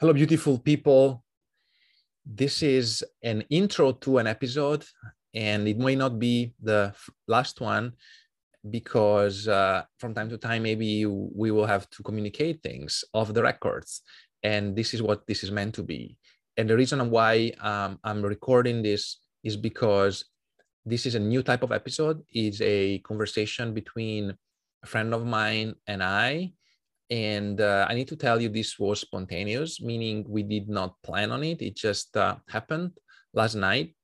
Hello, beautiful people. This is an intro to an episode, and it may not be the last one because uh, from time to time, maybe we will have to communicate things off the records. And this is what this is meant to be. And the reason why um, I'm recording this is because this is a new type of episode. It's a conversation between a friend of mine and I and uh, i need to tell you this was spontaneous meaning we did not plan on it. It just uh, happened last night.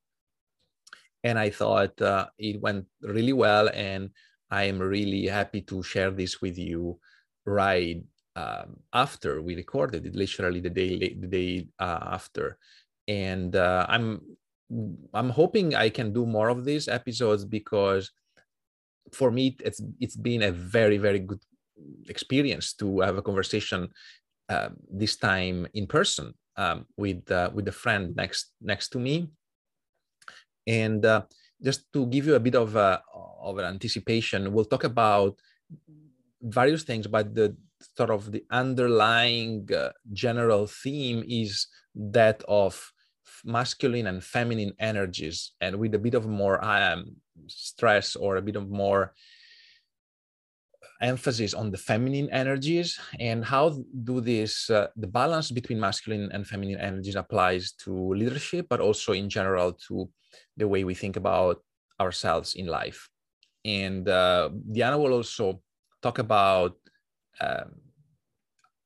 And i thought uh, it went really well. And i am really happy to share this with you right um, after we recorded it literally the day the day uh, after. And uh, i'm i'm hoping i can do more of these episodes because for me it's it's been a very very good experience to have a conversation uh, this time in person um, with uh, with a friend next next to me. And uh, just to give you a bit of a, of an anticipation we'll talk about various things but the sort of the underlying uh, general theme is that of masculine and feminine energies. And with a bit of more um, stress or a bit of more emphasis on the feminine energies and how do this uh, the balance between masculine and feminine energies applies to leadership but also in general to the way we think about ourselves in life. And uh, diana will also talk about um,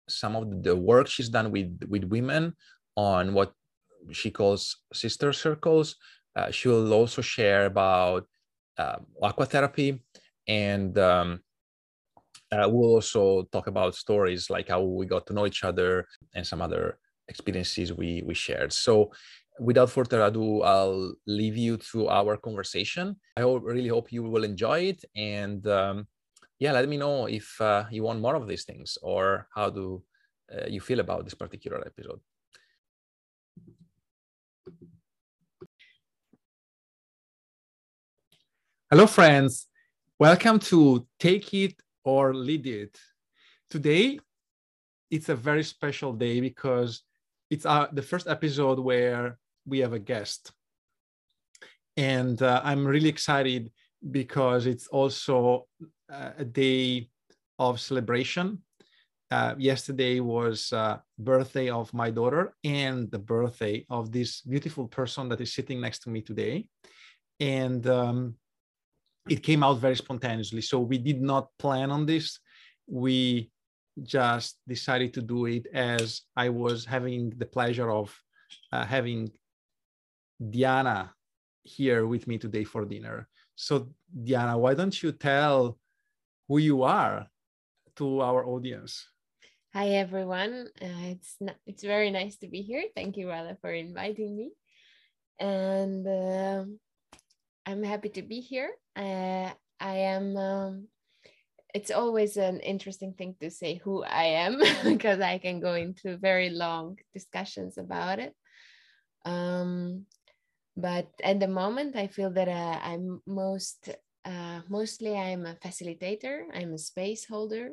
some of the work she's done with with women on what she calls sister circles. Uh, she will also share about uh, aquatherapy and um, uh, we'll also talk about stories like how we got to know each other and some other experiences we we shared. So without further ado, I'll leave you to our conversation. I really hope you will enjoy it. And um, yeah, let me know if uh, you want more of these things or how do uh, you feel about this particular episode. Hello, friends. Welcome to Take It or lead it. Today, it's a very special day because it's our, the first episode where we have a guest. And uh, I'm really excited because it's also uh, a day of celebration. Uh, yesterday was uh, birthday of my daughter and the birthday of this beautiful person that is sitting next to me today. And um, it came out very spontaneously. So we did not plan on this. We just decided to do it as I was having the pleasure of uh, having Diana here with me today for dinner. So, Diana, why don't you tell who you are to our audience? Hi, everyone. Uh, it's not, it's very nice to be here. Thank you, Rala, for inviting me. And uh, I'm happy to be here. Uh, I am. Um, it's always an interesting thing to say who I am because I can go into very long discussions about it. Um, but at the moment, I feel that uh, I'm most uh, mostly I'm a facilitator. I'm a space holder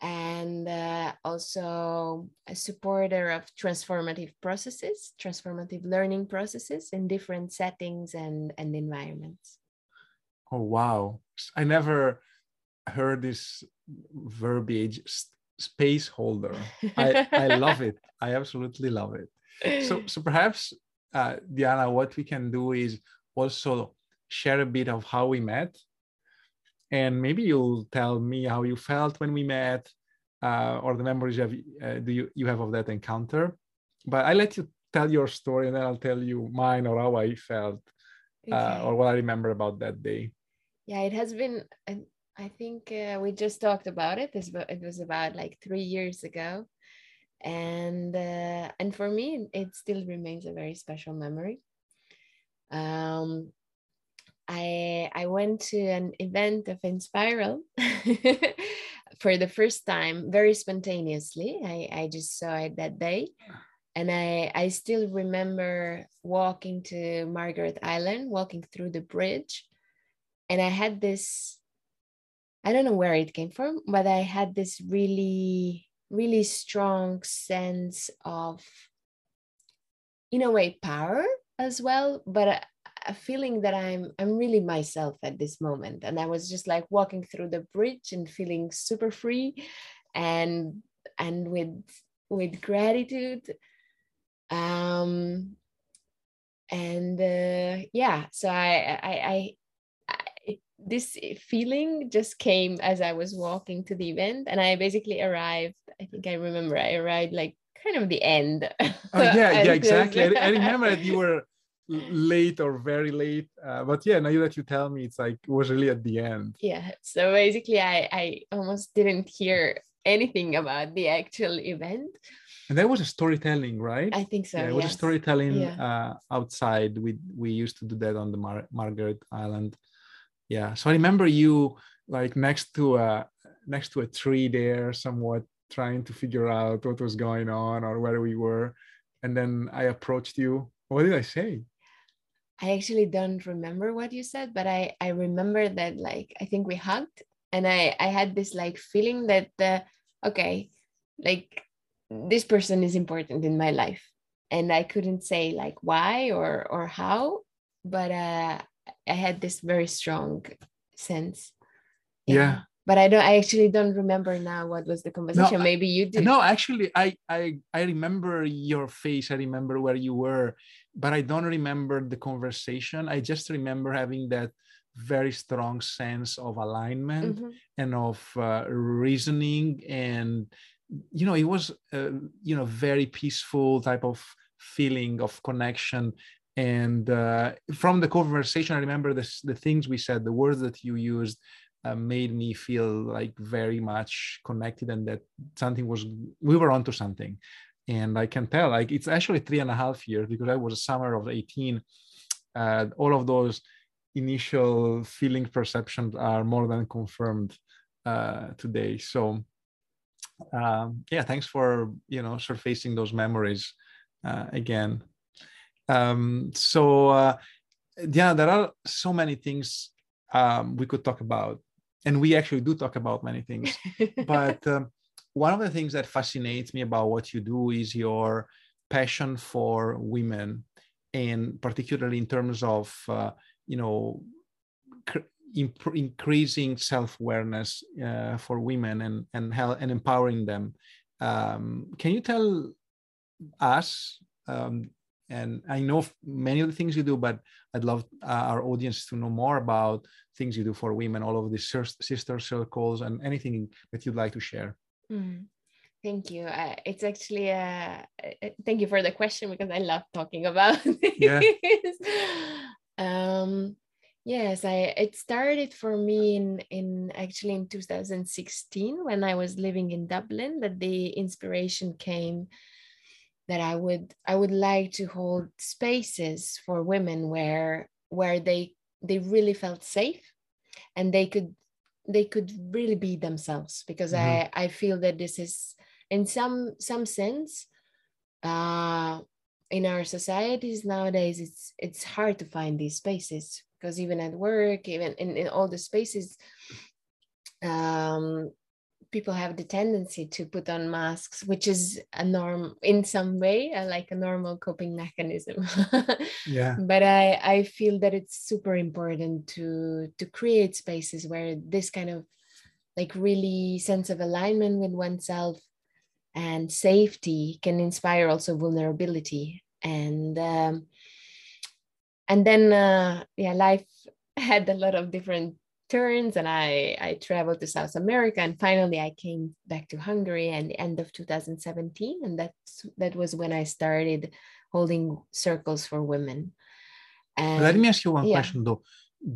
and uh, also a supporter of transformative processes, transformative learning processes in different settings and, and environments. Oh, wow. I never heard this verbiage space holder. I, I love it. I absolutely love it. So, so perhaps, uh, Diana, what we can do is also share a bit of how we met and maybe you'll tell me how you felt when we met uh, or the memories you have, uh, do you, you have of that encounter. But i let you tell your story and then i'll tell you mine or how i felt uh, or what i remember about that day. Yeah it has been i think uh, we just talked about it. It was about like three years ago. And uh, and for me it still remains a very special memory. Um, I I went to an event of Inspiral for the first time, very spontaneously. I, I just saw it that day. And I, I still remember walking to Margaret Island, walking through the bridge. And I had this, I don't know where it came from, but I had this really really strong sense of in a way power as well but a, feeling that i'm i'm really myself at this moment. And i was just like walking through the bridge and feeling super free and and with with gratitude. Um and uh, yeah so I, I i i this feeling just came as i was walking to the event and i basically arrived i think i remember i arrived like kind of the end. Oh yeah yeah exactly. I, I, remember that you were late or very late uh, but yeah now that you tell me it's like it was really at the end. Yeah so basically i i almost didn't hear anything about the actual event. And that was a storytelling right? I think so yeah, it was a storytelling yeah. uh, outside. We we used to do that on the Mar- margaret island. Yeah so i remember you like next to a next to a tree there somewhat trying to figure out what was going on or where we were. And then i approached you. What did i say i actually don't remember what you said but i i remember that like i think we hugged and i i had this like feeling that uh, okay like this person is important in my life. And i couldn't say like why or or how but uh i had this very strong sense. Yeah, yeah but I don't. I actually don't remember now what was the conversation. No, Maybe you did. No, actually, I I I remember your face. I remember where you were, but I don't remember the conversation. I just remember having that very strong sense of alignment mm-hmm. and of uh, reasoning and you know it was uh, you know very peaceful type of feeling of connection and uh, from the conversation i remember this, the things we said the words that you used uh, made me feel like very much connected and that something was we were onto something. And i can tell like it's actually three and a half years because i was a summer of 18 uh, all of those initial feeling perceptions are more than confirmed uh, today. So um, yeah thanks for you know surfacing those memories uh, again. Um, so uh, yeah there are so many things um, we could talk about and we actually do talk about many things. But um, one of the things that fascinates me about what you do is your passion for women and particularly in terms of uh, you know imp- increasing self-awareness uh, for women and and help and empowering them. Um, can you tell us um, and i know many of the things you do but i'd love uh, our audience to know more about things you do for women all of these sister circles and anything that you'd like to share mm. Thank you. Uh, it's actually uh, thank you for the question because I love talking about yeah. um, yes, I it started for me in in actually in 2016 when I was living in Dublin that the inspiration came that I would I would like to hold spaces for women where where they they really felt safe and they could they could really be themselves because mm-hmm. I I feel that this is in some some sense uh in our societies nowadays it's it's hard to find these spaces because even at work even in, in all the spaces um people have the tendency to put on masks, which is a norm in some way, uh, like a normal coping mechanism. yeah. But I I feel that it's super important to to create spaces where this kind of like really sense of alignment with oneself and safety can inspire also vulnerability and um, and then uh, yeah life had a lot of different turns and I, I traveled to South America and finally I came back to Hungary and the end of 2017 and that's that was when I started holding circles for women. And, Let me ask you one yeah. question though.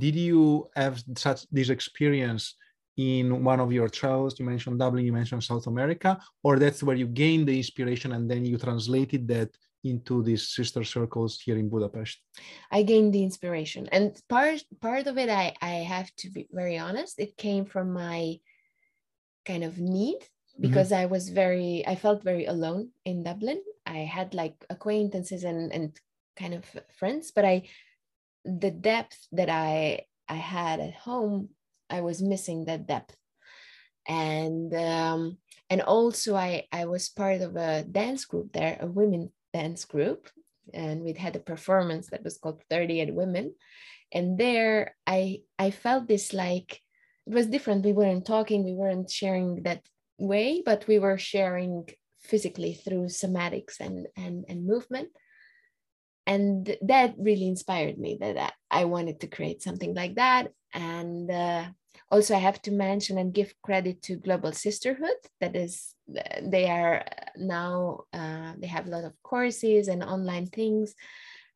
Did you have such this experience in one of your travels? You mentioned Dublin, you mentioned South America, or that's where you gained the inspiration and then you translated that into these sister circles here in Budapest? I gained the inspiration, and part part of it, I I have to be very honest, it came from my kind of need mm-hmm. because mm-hmm. I was very I felt very alone in Dublin. I had like acquaintances and and kind of friends, but I the depth that I I had at home, I was missing that depth and um, and also I I was part of a dance group there, a women dance group, and we'd had a performance that was called 38 Women, and there I I felt this like it was different. We weren't talking, we weren't sharing that way, but we were sharing physically through somatics and and and movement and that really inspired me that I wanted to create something like that. And uh, also, I have to mention and give credit to Global Sisterhood. That is, they are now uh, they have a lot of courses and online things,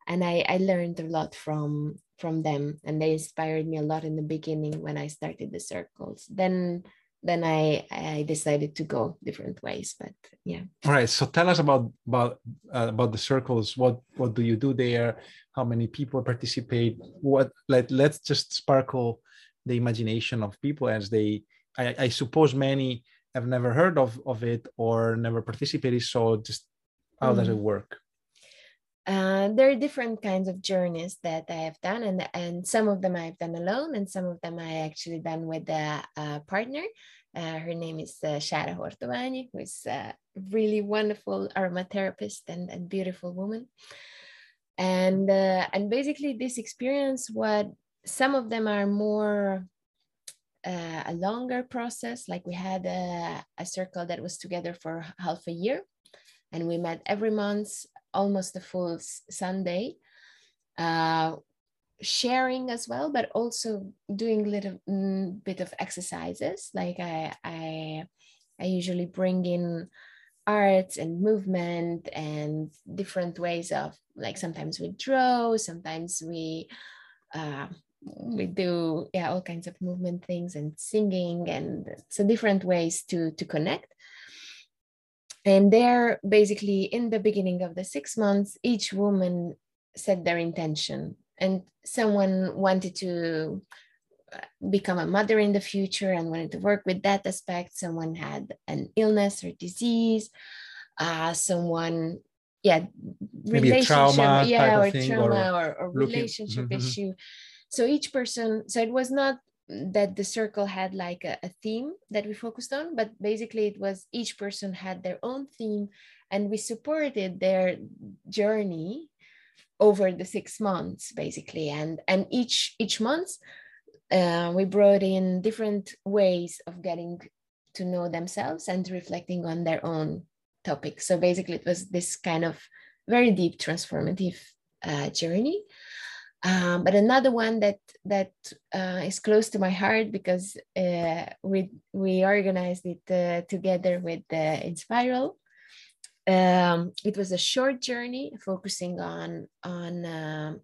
and I, I learned a lot from from them, and they inspired me a lot in the beginning when I started the circles. Then then I I decided to go different ways. But yeah. All right. So tell us about about uh, about the circles. What what do you do there? How many people participate? What let let's just sparkle the imagination of people as they. I, I suppose many have never heard of of it or never participated. So just how mm. does it mm. work? Uh, there are different kinds of journeys that I have done, and and some of them I've done alone, and some of them I actually done with a, a partner. Uh, her name is uh, Shara Hortovani, who is a really wonderful aromatherapist and, and beautiful woman. And uh, and basically, this experience, what some of them are more uh, a longer process. Like we had a, a circle that was together for half a year, and we met every month almost a full Sunday, uh, sharing as well, but also doing little mm, bit of exercises. Like I, I, I usually bring in art and movement and different ways of like sometimes we draw, sometimes we uh, we do yeah all kinds of movement things and singing and so different ways to to connect and there, basically, in the beginning of the six months, each woman set their intention. And someone wanted to uh, become a mother in the future and wanted to work with that aspect. Someone had an illness or disease. Uh, someone, yeah, Maybe relationship, trauma yeah, or trauma or, or, or relationship mm-hmm. issue. So each person, so it was not that the circle had like a, a, theme that we focused on but basically it was each person had their own theme and we supported their journey over the six months basically. And and each each month uh, we brought in different ways of getting to know themselves and reflecting on their own topics so basically it was this kind of very deep transformative uh, journey um, but another one that that uh, is close to my heart because uh, we we organized it uh, together with uh, Inspiral. Um, it was a short journey focusing on on um,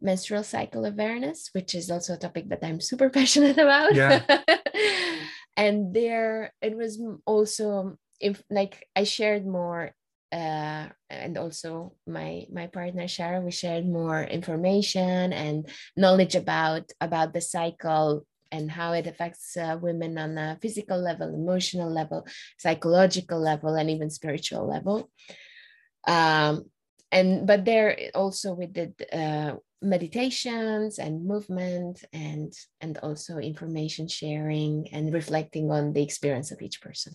menstrual cycle awareness, which is also a topic that I'm super passionate about. Yeah. and there, it was also if like I shared more uh, and also my my partner Shara, we shared more information and knowledge about about the cycle and how it affects uh, women on a physical level, emotional level, psychological level, and even spiritual level. Um, and but there also we did uh, meditations and movement and and also information sharing and reflecting on the experience of each person.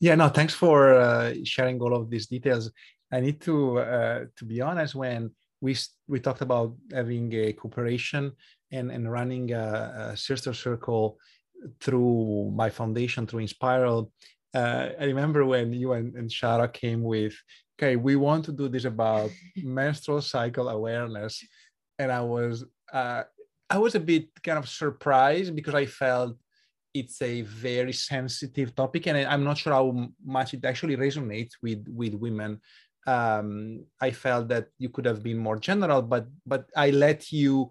Yeah, no, thanks for uh, sharing all of these details. I need to uh, to be honest. When we we talked about having a cooperation and and running a, a sister circle through my foundation through Inspiral, uh, I remember when you and, and Shara came with, okay, we want to do this about menstrual cycle awareness, and I was uh, I was a bit kind of surprised because I felt it's a very sensitive topic and i'm not sure how much it actually resonates with with women. Um, i felt that you could have been more general but but i let you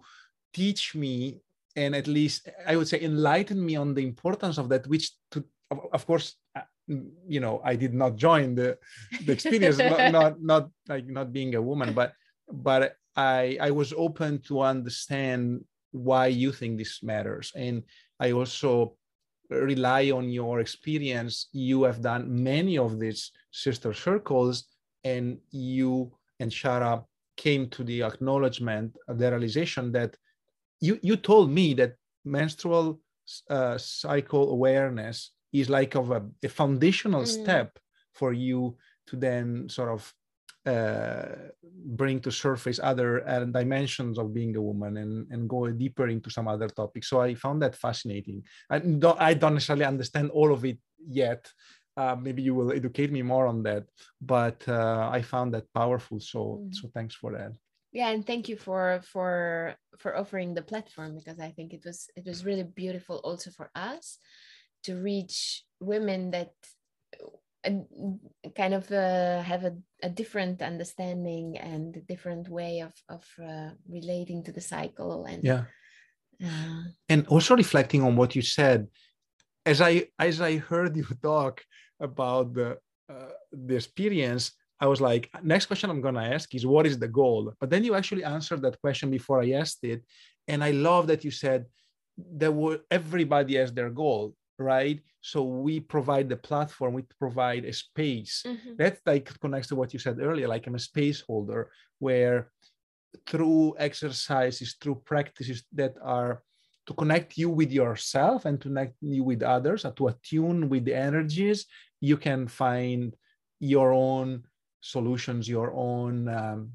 teach me and at least i would say enlighten me on the importance of that which to of, course uh, you know i did not join the the experience not, not not like not being a woman but but i i was open to understand why you think this matters. And i also rely on your experience. You have done many of these sister circles, and you and Shara came to the acknowledgement, the realization that you, you told me that menstrual uh, cycle awareness is like of a, a foundational mm. step for you to then sort of bring to surface other uh, dimensions of being a woman and, and go deeper into some other topics. So I found that fascinating. I don't, I don't necessarily understand all of it yet. Uh, maybe you will educate me more on that, but uh, I found that powerful. So, mm-hmm. so thanks for that. Yeah, and thank you for for for offering the platform because I think it was it was really beautiful also for us to reach women that kind of uh, have a, a, different understanding and a different way of, of uh, relating to the cycle and yeah. uh, and also reflecting on what you said as i as i heard you talk about the uh, the experience i was like next question i'm going to ask is what is the goal? But then you actually answered that question before i asked it and i love that you said that everybody has their goal right so we provide the platform we provide a space mm-hmm. that like connects to what you said earlier like i'm a space holder where through exercises through practices that are to connect you with yourself and to connect you with others and to attune with the energies you can find your own solutions your own um,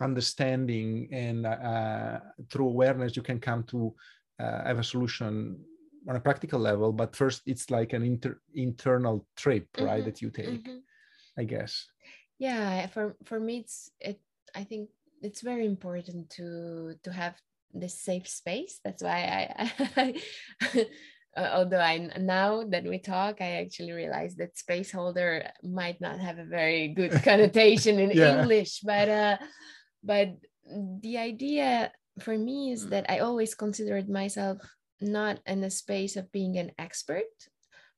understanding and uh, through awareness you can come to uh, have a solution on a practical level but first it's like an inter- internal trip mm-hmm. right that you take mm-hmm. i guess yeah for for me it's it i think it's very important to to have this safe space that's why i, I although i now that we talk i actually realize that space holder might not have a very good connotation in yeah. english but uh but the idea for me is that i always considered myself not in a space of being an expert,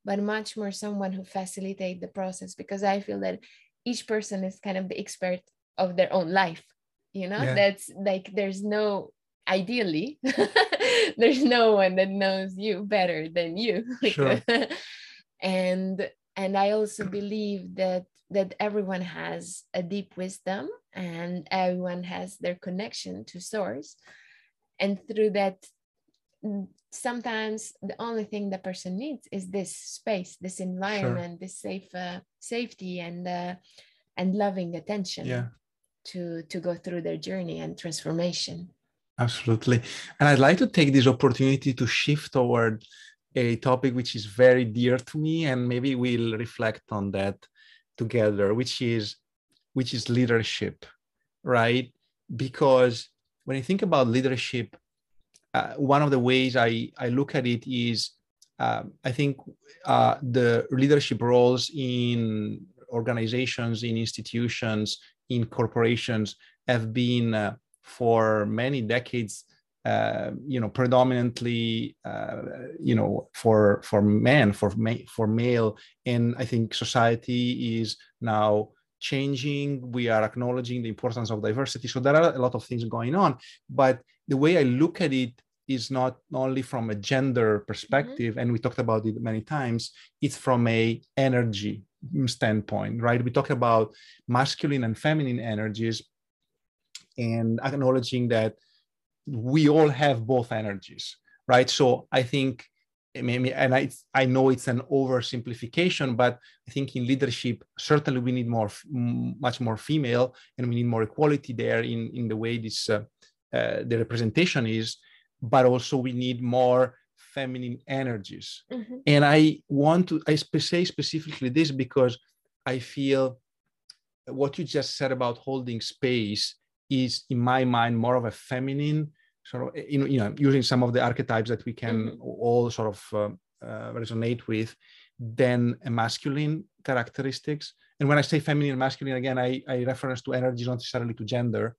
but much more someone who facilitate the process because I feel that each person is kind of the expert of their own life. You know, yeah. that's like there's no ideally there's no one that knows you better than you. Sure. and and I also believe that that everyone has a deep wisdom and everyone has their connection to source and through that sometimes the only thing the person needs is this space this environment sure. this safe uh, safety and uh, and loving attention yeah. to to go through their journey and transformation absolutely and i'd like to take this opportunity to shift toward a topic which is very dear to me and maybe we'll reflect on that together which is which is leadership right because when you think about leadership uh, one of the ways I, I look at it is um, I think uh, the leadership roles in organizations, in institutions, in corporations have been uh, for many decades, uh, you know, predominantly, uh, you know, for for men, for ma- for male, and I think society is now changing. We are acknowledging the importance of diversity. So there are a lot of things going on, but the way I look at it is not only from a gender perspective, mm-hmm. and we talked about it many times, it's from a energy standpoint, right? We talk about masculine and feminine energies and acknowledging that we all have both energies, right? So I think maybe and I I know it's an oversimplification, but I think in leadership certainly we need more, much more female, and we need more equality there in in the way this uh, the representation is but also we need more feminine energies. Mm-hmm. And I want to I say specifically this because I feel what you just said about holding space is, in my mind, more of a feminine sort of you know, you know using some of the archetypes that we can mm-hmm. all sort of uh, uh, resonate with than a masculine characteristics. And when I say feminine and masculine, again, I, I reference to energies not necessarily to gender,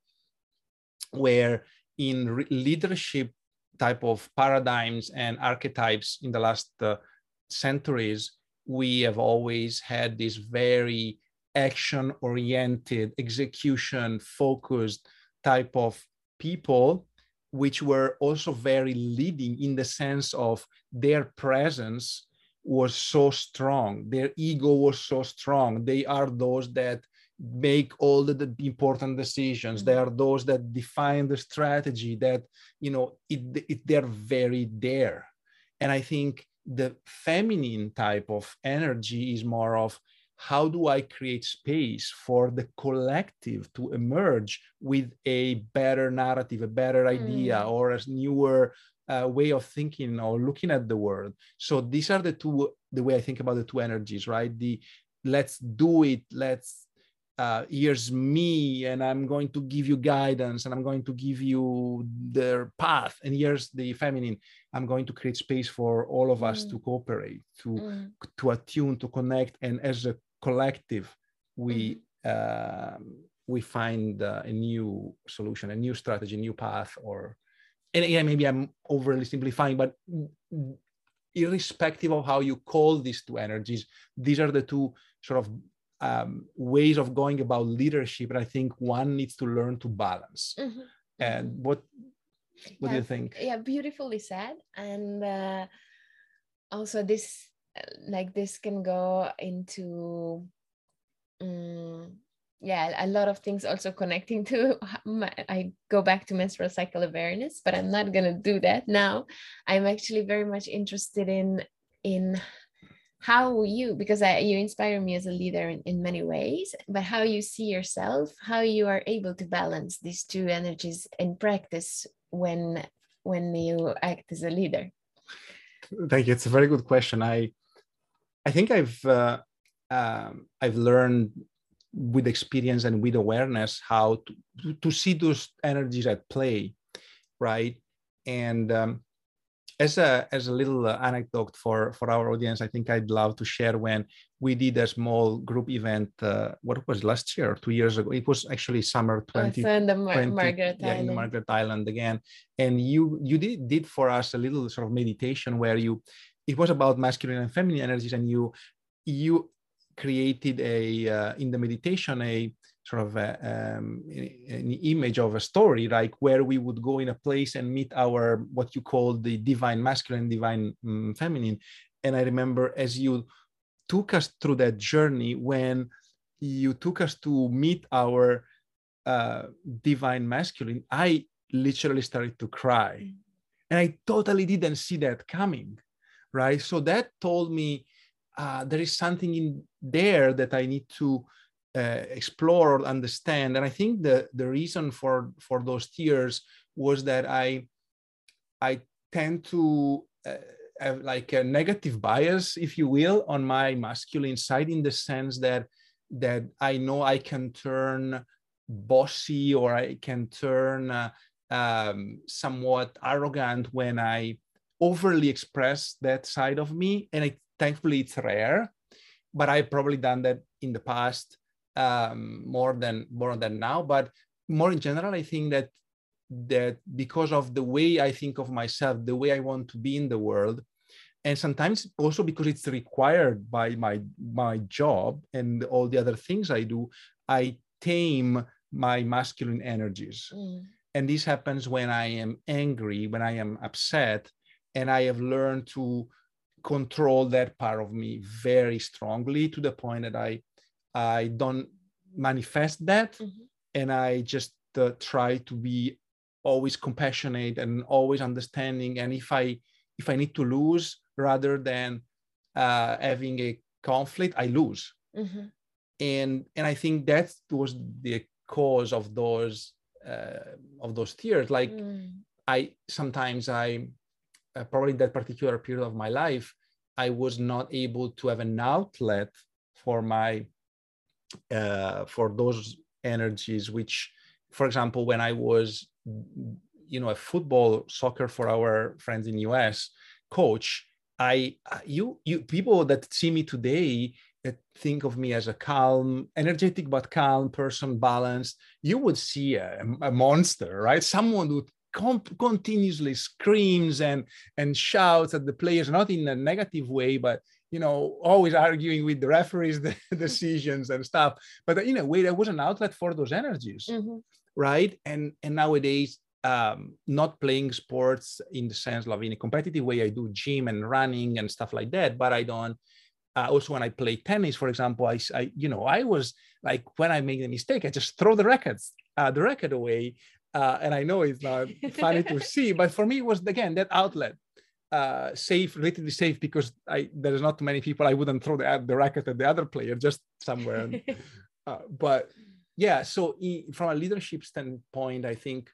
where in leadership type of paradigms and archetypes in the last uh, centuries, we have always had this very action oriented, execution focused type of people, which were also very leading in the sense of their presence was so strong, their ego was so strong. They are those that make all the, the important decisions mm-hmm. they are those that define the strategy that you know it, it they're very there and i think the feminine type of energy is more of how do I create space for the collective to emerge with a better narrative, a better idea, mm. or a newer uh, way of thinking or looking at the world? So these are the two, the way I think about the two energies, right? The let's do it, let's uh, here's me and i'm going to give you guidance and i'm going to give you the path and here's the feminine i'm going to create space for all of us mm. to cooperate to mm. to attune to connect and as a collective we mm. uh, we find uh, a new solution a new strategy a new path or and yeah maybe i'm overly simplifying but irrespective of how you call these two energies these are the two sort of um, ways of going about leadership and i think one needs to learn to balance. Mm-hmm. and mm-hmm. what what yeah, do you think? Yeah beautifully said. And uh, also this like this can go into um, yeah a lot of things also connecting to my, i go back to menstrual cycle awareness but i'm not going to do that now. I'm actually very much interested in in how you because I, you inspire me as a leader in, in many ways but how you see yourself how you are able to balance these two energies in practice when when you act as a leader? Thank you. It's a very good question. I i think i've uh, um, i've learned with experience and with awareness how to, to see those energies at play right? And um, as a as a little uh, anecdote for for our audience, I think I'd love to share when we did a small group event. Uh, what was last year, two years ago? It was actually summer twenty. Oh, so in the Mar- 20, Margaret yeah, Island. in Margaret Island again. And you you did did for us a little sort of meditation where you, it was about masculine and feminine energies, and you you created a uh, in the meditation a sort of a, um, an image of a story, like where we would go in a place and meet our what you call the divine masculine, divine um, feminine. And I remember as you took us through that journey, when you took us to meet our uh, divine masculine, I literally started to cry, mm. and I totally didn't see that coming, right? So that told me uh, there is something in there that I need to uh, explore or understand. And I think the the reason for for those tears was that I I tend to uh, have like a negative bias, if you will, on my masculine side in the sense that that I know I can turn bossy or I can turn uh, um, somewhat arrogant when I overly express that side of me. And thankfully, it's rare, but I've probably done that in the past um, more than more than now. But more in general, I think that that because of the way I think of myself, the way I want to be in the world, and sometimes also because it's required by my my job and all the other things I do, I tame my masculine energies. Mm. And this happens when I am angry, when I am upset, and I have learned to control that part of me very strongly to the point that I I don't manifest that, mm-hmm. and I just uh, try to be always compassionate and always understanding. And if I if I need to lose rather than uh, having a conflict, I lose. Mm-hmm. And and I think that was the cause of those uh, of those tears. Like mm. I sometimes I uh, probably in that particular period of my life, I was not able to have an outlet for my uh, for those energies which for example when i was you know a football soccer for our friends in us coach i you you people that see me today that think of me as a calm energetic but calm person balanced. You would see a, a monster right? Someone would continuously screams and and shouts at the players not in a negative way but you know, always arguing with the referees, the decisions and stuff. But in a way, there was an outlet for those energies, mm-hmm. right? And and nowadays, um, not playing sports in the sense of in a competitive way. I do gym and running and stuff like that, but I don't. Uh, also, when I play tennis, for example, I, I, you know, I was like, when I make a mistake, I just throw the rackets, uh, the racket away, uh, and I know it's not funny to see, but for me, it was again that outlet uh, safe, relatively safe, because I there's not too many people. I wouldn't throw the the racket at the other player, just somewhere. uh, but yeah, so from a leadership standpoint, I think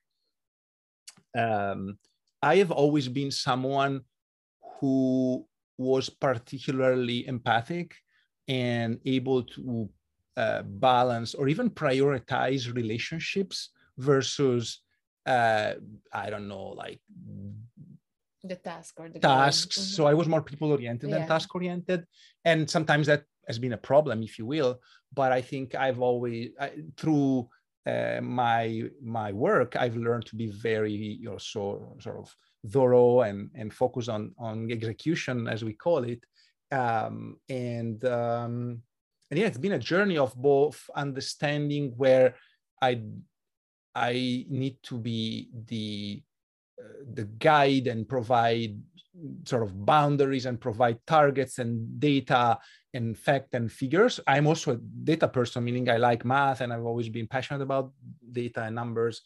um, I have always been someone who was particularly empathic and able to uh, balance or even prioritize relationships versus uh, I don't know, like the task or the tasks. Mm-hmm. So I was more people oriented yeah. than task oriented, and sometimes that has been a problem, if you will. But I think I've always I, through uh, my my work, I've learned to be very you know so sort of thorough and and focus on on execution as we call it um, and um, and yeah it's been a journey of both understanding where i i need to be the the guide and provide sort of boundaries and provide targets and data and fact and figures. I'm also a data person meaning i like math and i've always been passionate about data and numbers.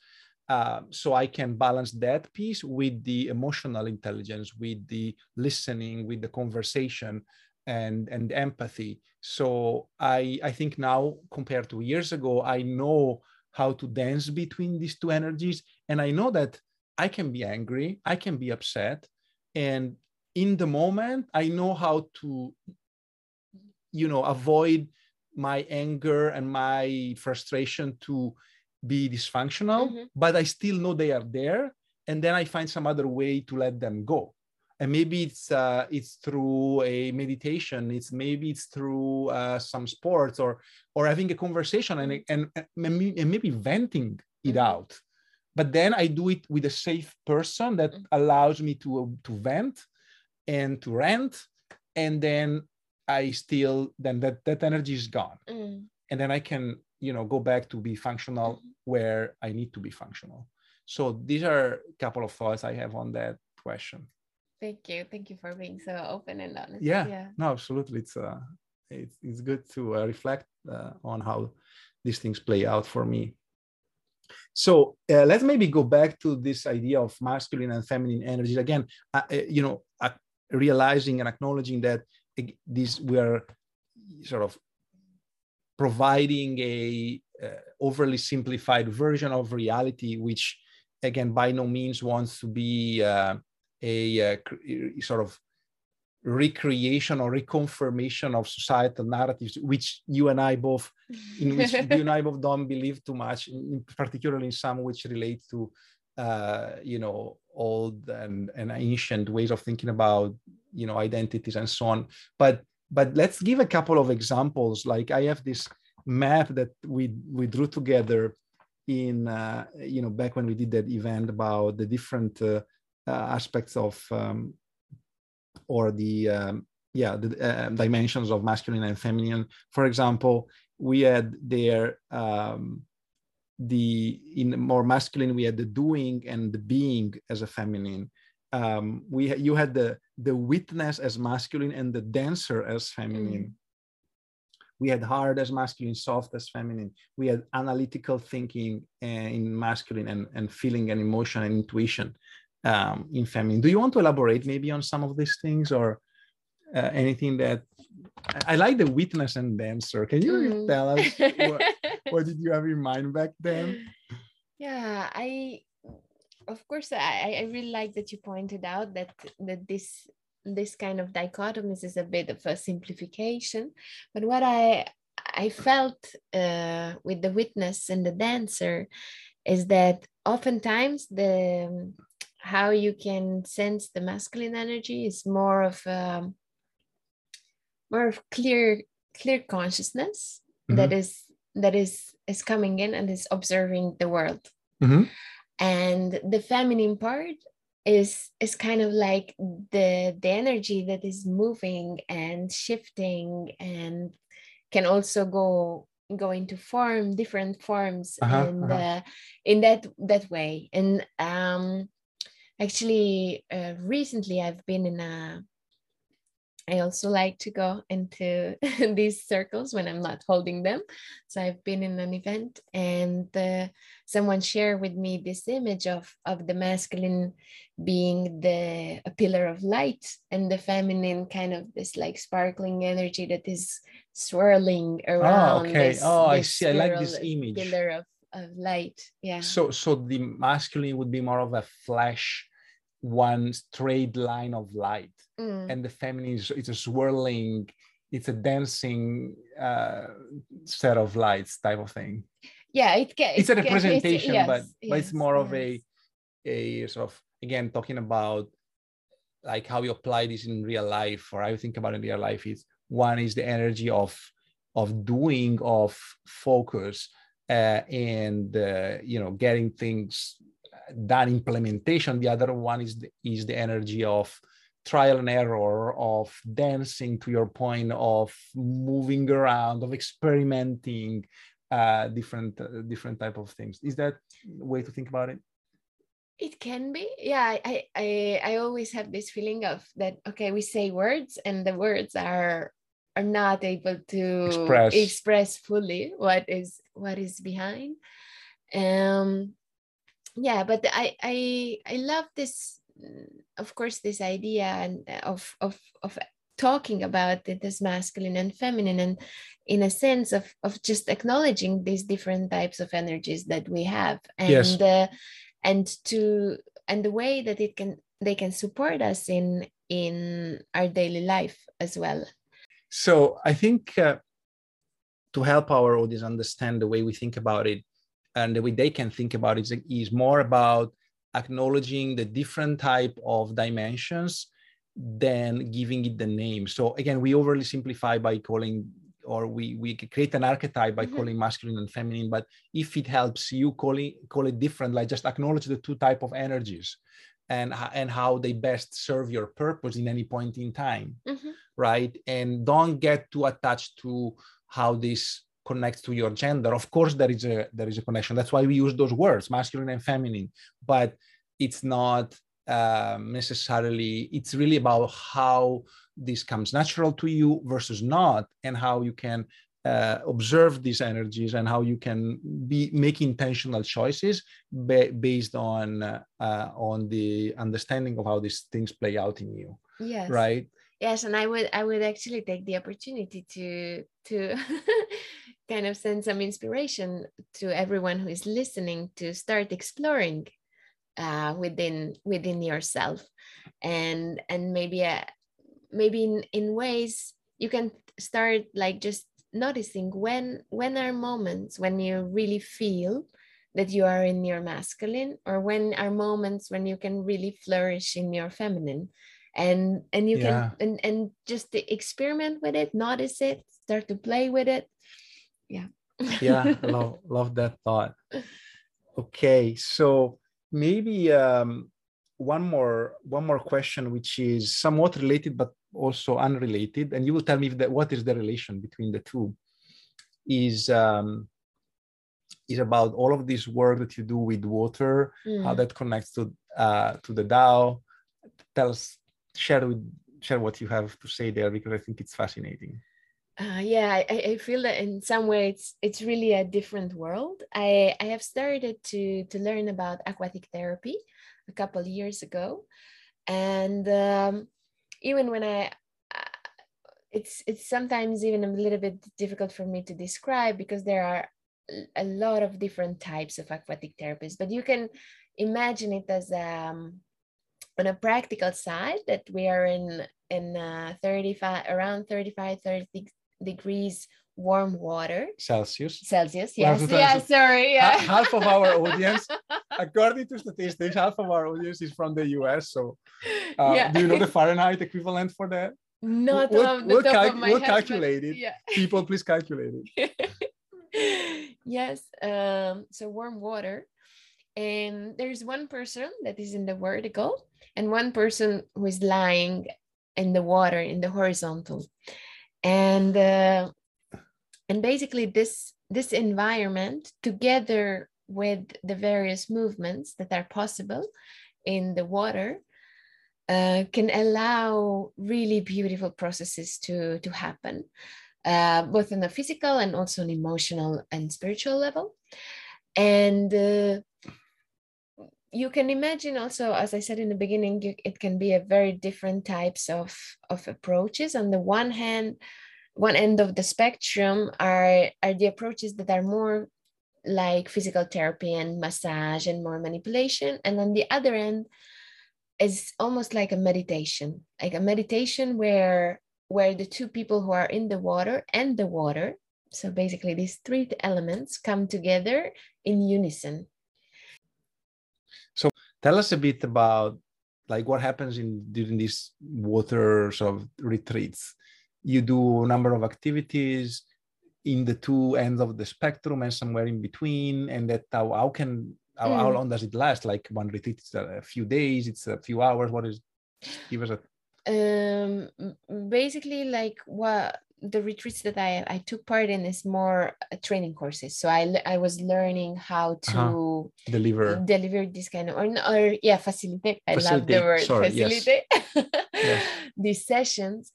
Uh, so I can balance that piece with the emotional intelligence, with the listening, with the conversation, and and empathy. So I I think now compared to years ago, I know how to dance between these two energies, and I know that I can be angry, I can be upset, and in the moment, I know how to, you know, avoid my anger and my frustration to be dysfunctional, mm-hmm. but I still know they are there. And then I find some other way to let them go. And maybe it's uh, it's through a meditation. It's maybe it's through uh, some sports or or having a conversation and and, and maybe venting it mm-hmm. out. But then I do it with a safe person that mm-hmm. allows me to to vent and to rant, and then I still then that that energy is gone, mm. and then I can you know go back to be functional mm-hmm. where i need to be functional. So these are a couple of thoughts i have on that question. Thank you. Thank you for being so open and honest. Yeah, yeah. no absolutely. It's uh it's, it's good to uh, reflect uh, on how these things play out for me so uh, let's maybe go back to this idea of masculine and feminine energies. Again uh, uh you know uh, realizing and acknowledging that these we're sort of providing a uh, overly simplified version of reality, which again by no means wants to be uh, a, a, sort of recreation or reconfirmation of societal narratives, which you and I both, in which you and I both don't believe too much, in, particularly in some which relate to, uh, you know, old and, and ancient ways of thinking about, you know, identities and so on. But but let's give a couple of examples. Like I have this map that we we drew together in uh, you know back when we did that event about the different uh, uh, aspects of um, or the um, yeah the uh, dimensions of masculine and feminine. For example, we had there um, the in more masculine we had the doing and the being as a feminine um, we you had the the witness as masculine and the dancer as feminine. Mm. We had hard as masculine, soft as feminine. We had analytical thinking eh, in masculine and, and feeling and emotion and intuition um, in feminine. Do you want to elaborate maybe on some of these things or uh, anything that I like the witness and dancer. Can you mm. tell us what, what did you have in mind back then? Yeah, I of course I, I really like that you pointed out that that this this kind of dichotomies is a bit of a simplification but what i i felt uh, with the witness and the dancer is that oftentimes the how you can sense the masculine energy is more of um, more of clear clear consciousness mm-hmm. that is that is is coming in and is observing the world mm-hmm and the feminine part is is kind of like the the energy that is moving and shifting and can also go go into form different forms uh-huh, and uh-huh. Uh, in that that way and um actually uh, recently i've been in a I also like to go into these circles when I'm not holding them. So I've been in an event and uh, someone shared with me this image of, of the masculine being the a pillar of light and the feminine kind of this like sparkling energy that is swirling around. Oh, okay. This, oh, this I see. I like this image. Pillar of, of light. Yeah. So, so the masculine would be more of a flash one straight line of light mm. and the feminine is it's a swirling it's a dancing uh, set of lights type of thing yeah it gets it's a representation it's, yes, but, yes, but it's more yes. of a a sort of again talking about like how you apply this in real life or how you think about in real life is one is the energy of of doing of focus and uh, you know getting things done implementation the other one is the, is the energy of trial and error of dancing to your point of moving around of experimenting uh, different uh, different type of things. Is that way to think about it? It can be. Yeah I, I i always have this feeling of that okay we say words and the words are are not able to express, express fully what is what is behind. Um yeah but i i i love this of course this idea and of of of talking about it as masculine and feminine and in a sense of of just acknowledging these different types of energies that we have. And yes. uh, and to and the way that it can they can support us in in our daily life as well so i think uh, to help our audience understand the way we think about it and the way they can think about it is, is more about acknowledging the different type of dimensions than giving it the name. So again, we overly simplify by calling or we, we create an archetype by mm-hmm. calling masculine and feminine. But if it helps you call it, call it different, like just acknowledge the two type of energies and, and how they best serve your purpose in any point in time, mm-hmm. right? And don't get too attached to how this connects to your gender of course there is a there is a connection that's why we use those words masculine and feminine but it's not um, necessarily it's really about how this comes natural to you versus not and how you can uh, observe these energies and how you can be make intentional choices ba- based on uh, on the understanding of how these things play out in you yes. right? Yes and i would i would actually take the opportunity to to kind of send some inspiration to everyone who is listening to start exploring uh, within within yourself. And and maybe uh, maybe in, in ways you can start like just noticing when when are moments when you really feel that you are in your masculine or when are moments when you can really flourish in your feminine. And and you yeah. can and, and just experiment with it notice it start to play with it. Yeah. Yeah love love that thought. Okay so maybe um, one more one more question which is somewhat related but also unrelated and you will tell me that what is the relation between the two is um, is about all of this work that you do with water mm. how that connects to uh, to the dao tell us share with share what you have to say there because i think it's fascinating uh, yeah, I, I feel that in some way it's it's really a different world. I, I have started to to learn about aquatic therapy a couple years ago, and um, even when I uh, it's it's sometimes even a little bit difficult for me to describe because there are a lot of different types of aquatic therapists, but you can imagine it as um, on a practical side that we are in in uh, 35 around 35 30 degrees warm water. Celsius. Celsius, yes. Yeah, sorry. Yeah. Half of our audience, according to statistics, half of our audience is from the US. So, uh, yeah. do you know the Fahrenheit equivalent for that? Not we'll, off the we'll top cal- of my we'll head, calculate it. Yeah. People, please calculate it. yes. Um, so, warm water. And there's one person that is in the vertical, and one person who is lying in the water in the horizontal and uh, and basically this this environment together with the various movements that are possible in the water uh, can allow really beautiful processes to to happen uh, both on a physical and also an emotional and spiritual level. And uh, you can imagine also as i said in the beginning you, it can be a very different types of of approaches. On the one hand one end of the spectrum are are the approaches that are more like physical therapy and massage and more manipulation. And on the other end is almost like a meditation like a meditation where where the two people who are in the water and the water so basically these three elements come together in unison. So tell us a bit about like what happens in during these water sort of retreats. You do a number of activities in the two ends of the spectrum and somewhere in between and that how, how can how, mm. how long does it last like one retreat it's a few days it's a few hours what is give us a um basically like what the retreats that I, I took part in is more uh, training courses. So I, I was learning how to uh-huh. deliver deliver this kind of or, or yeah facilitate. I facilitate. love the word Sorry, facilitate yes. yes. these sessions.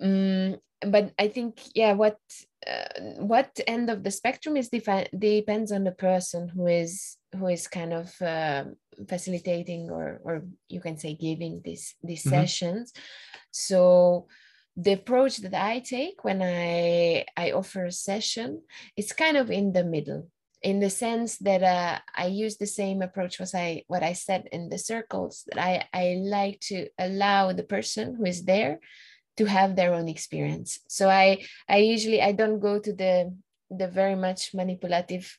Um, but I think yeah, what uh, what end of the spectrum is defi- depends on the person who is who is kind of uh, facilitating or or you can say giving these these mm-hmm. sessions. So the approach that I take when I I offer a session, it's kind of in the middle in the sense that uh, I use the same approach was I what I said in the circles that I I like to allow the person who is there to have their own experience. So i i usually i don't go to the the very much manipulative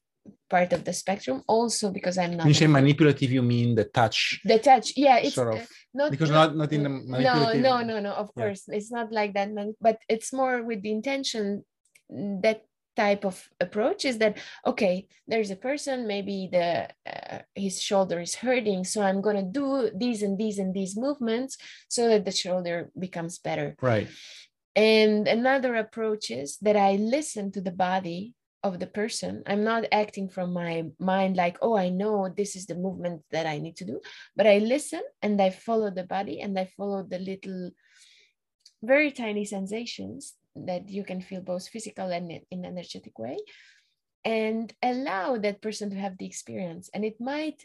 part of the spectrum also because i'm not when you say manipulative you mean the touch the touch yeah it's sort of uh, not because not not in the no no no no of course it's not like that man but it's more with the intention that type of approach is that okay there's a person maybe the uh, his shoulder is hurting so i'm going to do these and these and these movements so that the shoulder becomes better. Right. And another approach is that i listen to the body of the person. I'm not acting from my mind like oh i know this is the movement that i need to do but i listen and i follow the body and i follow the little very tiny sensations that you can feel both physical and in an energetic way and allow that person to have the experience. And it might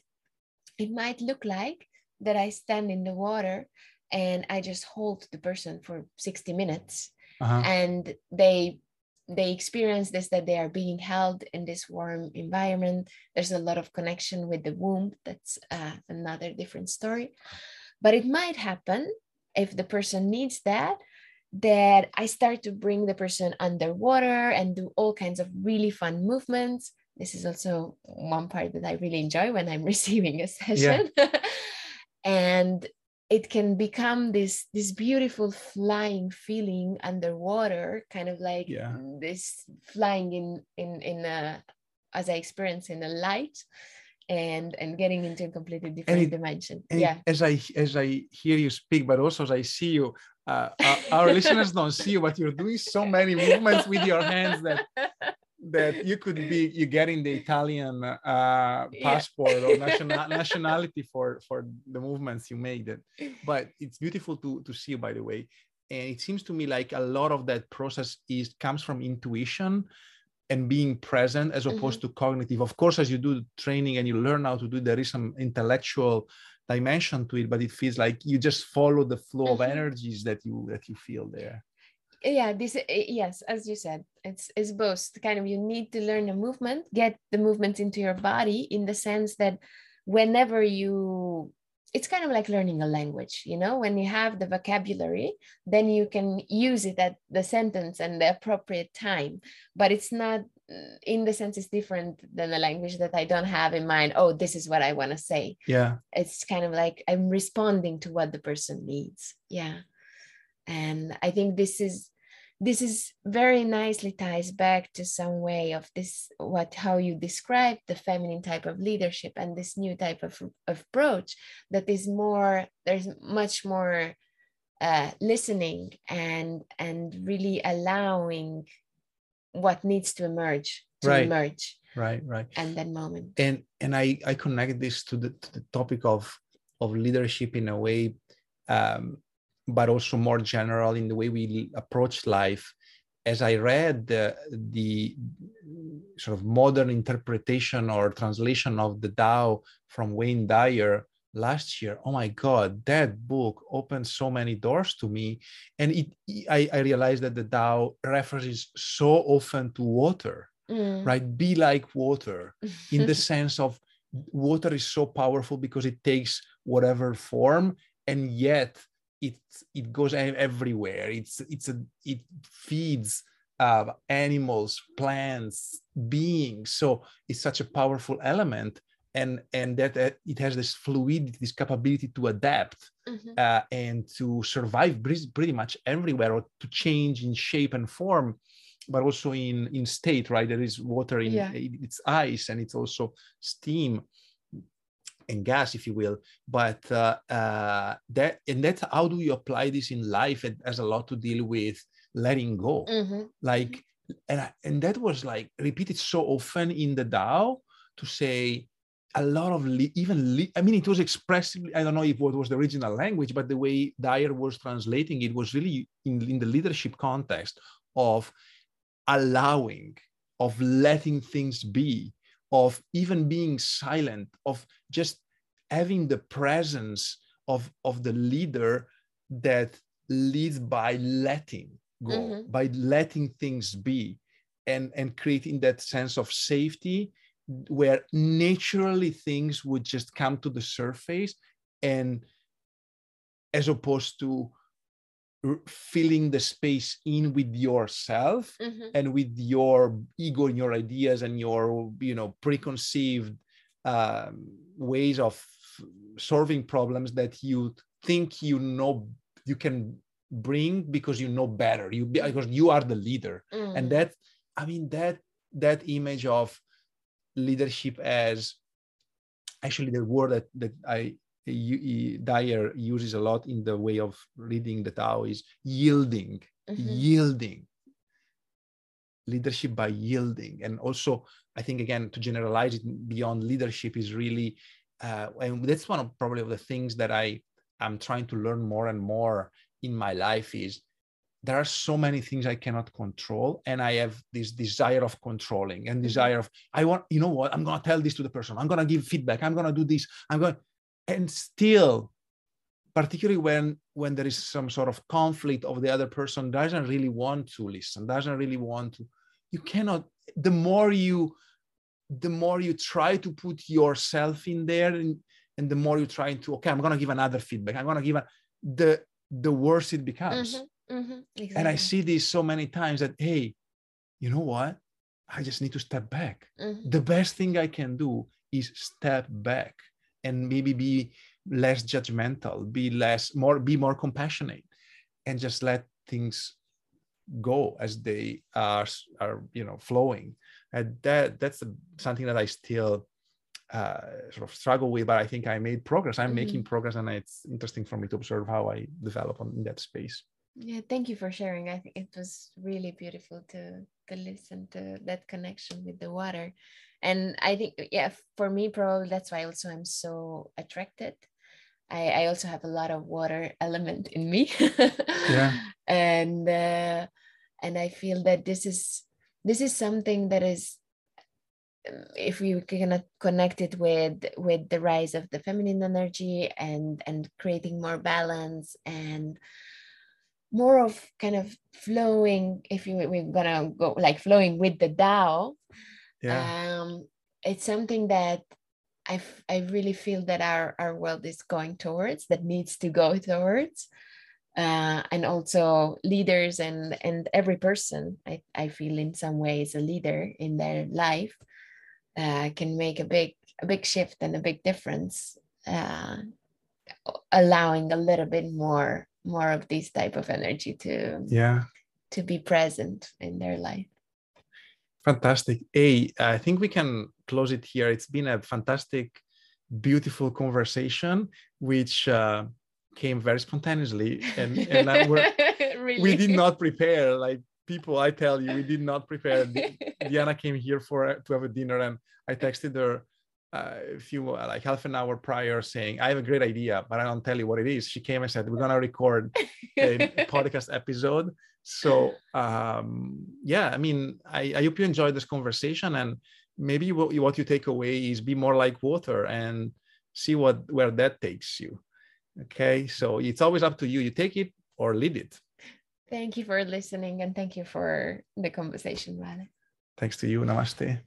it might look like that i stand in the water and i just hold the person for 60 minutes uh-huh. and they they experience this that they are being held in this warm environment. There's a lot of connection with the womb. That's uh, another different story. But it might happen if the person needs that that I start to bring the person underwater and do all kinds of really fun movements. This is also one part that I really enjoy when I'm receiving a session. Yeah. and it can become this this beautiful flying feeling underwater, kind of like yeah. this flying in in in a as I experience in a light and and getting into a completely different it, dimension. yeah. As I as I hear you speak, but also as I see you, uh, our, listeners don't see but you're doing so many movements with your hands that that you could be you getting the Italian uh, passport yeah. or national, nationality for for the movements you make. That, but it's beautiful to to see. By the way, and it seems to me like a lot of that process is comes from intuition and being present as opposed mm-hmm. to cognitive. Of course, as you do training and you learn how to do, there is some intellectual dimension to it but it feels like you just follow the flow mm-hmm. of energies that you that you feel there. Yeah this eh, yes as you said it's it's both. Kind of you need to learn a movement get the movement into your body in the sense that whenever you it's kind of like learning a language you know? When you have the vocabulary then you can use it at the sentence and the appropriate time but it's not in the sense it's different than the language that I don't have in mind. Oh, this is what I want to say. Yeah. It's kind of like I'm responding to what the person needs. Yeah. And I think this is this is very nicely ties back to some way of this what how you describe the feminine type of leadership and this new type of, of approach that is more there's much more uh, listening and and really allowing what needs to emerge to right. emerge right right and that moment and and i i connect this to the, to the topic of of leadership in a way um, but also more general in the way we approach life. As I read the, the sort of modern interpretation or translation of the Tao from Wayne Dyer last year, oh my God, that book opened so many doors to me. And it, I, I realized that the Tao references so often to water, mm. right? Be like water in the sense of water is so powerful because it takes whatever form and yet it it goes everywhere it's it's a it feeds uh, animals plants beings so it's such a powerful element and and that uh, it has this fluidity this capability to adapt mm-hmm. uh, and to survive pretty much everywhere or to change in shape and form but also in in state right there is water in yeah. it's ice and it's also steam and gas if you will but uh, uh, that and that's how do you apply this in life it has a lot to deal with letting go mm-hmm. like and and that was like repeated so often in the Tao to say a lot of even I mean it was expressively I don't know if what was the original language but the way Dyer was translating it was really in, in the leadership context of allowing of letting things be of even being silent of just having the presence of of the leader that leads by letting go mm-hmm. by letting things be and and creating that sense of safety where naturally things would just come to the surface and as opposed to filling the space in with yourself mm-hmm. and with your ego and your ideas and your you know preconceived um, ways of solving problems that you think you know you can bring because you know better you because you are the leader mm. and that i mean that that image of leadership as actually the word that, that i Dyer uses a lot in the way of reading the Tao is yielding, mm-hmm. yielding, leadership by yielding. And also, I think again to generalize it beyond leadership is really, uh, and that's one of probably of the things that I am trying to learn more and more in my life is there are so many things I cannot control, and I have this desire of controlling and mm-hmm. desire of I want, you know what, I'm gonna tell this to the person, I'm gonna give feedback, I'm gonna do this, I'm going and still particularly when when there is some sort of conflict of the other person doesn't really want to listen doesn't really want to you cannot the more you the more you try to put yourself in there and, and the more you try to okay i'm going to give another feedback. I'm going to give a, the the worse it becomes. Mm-hmm, mm-hmm, exactly. and i see this so many times that hey you know what i just need to step back mm-hmm. the best thing i can do is step back and maybe be less judgmental be less more be more compassionate and just let things go as they are are you know flowing and that that's something that i still uh, sort of struggle with but i think i made progress i'm mm-hmm. making progress and it's interesting for me to observe how i develop on, in that space yeah thank you for sharing. I think it was really beautiful to to listen to that connection with the water. And i think yeah for me probably that's why also i'm so attracted. I i also have a lot of water element in me. Yeah. And uh, and i feel that this is this is something that is um, if we can connect it with with the rise of the feminine energy and and creating more balance and more of kind of flowing if you we're gonna go like flowing with the Tao yeah. um, it's something that I, I really feel that our, our world is going towards that needs to go towards uh, and also leaders and and every person I, I feel in some ways a leader in their life uh, can make a big a big shift and a big difference uh, allowing a little bit more more of this type of energy to yeah to be present in their life Fantastic. Hey, I think we can close it here. It's been a fantastic, beautiful conversation, which uh, came very spontaneously, and, and really? we did not prepare. Like people, I tell you, we did not prepare. Diana came here for to have a dinner, and I texted her a few like half an hour prior saying i have a great idea but i don't tell you what it is. She came and said we're going to record a, a podcast episode. So um yeah i mean I, I hope you enjoyed this conversation and maybe what, what you take away is be more like water and see what where that takes you okay? So it's always up to you. You take it or lead it. Thank you for listening and thank you for the conversation Vale. thanks to you. Namaste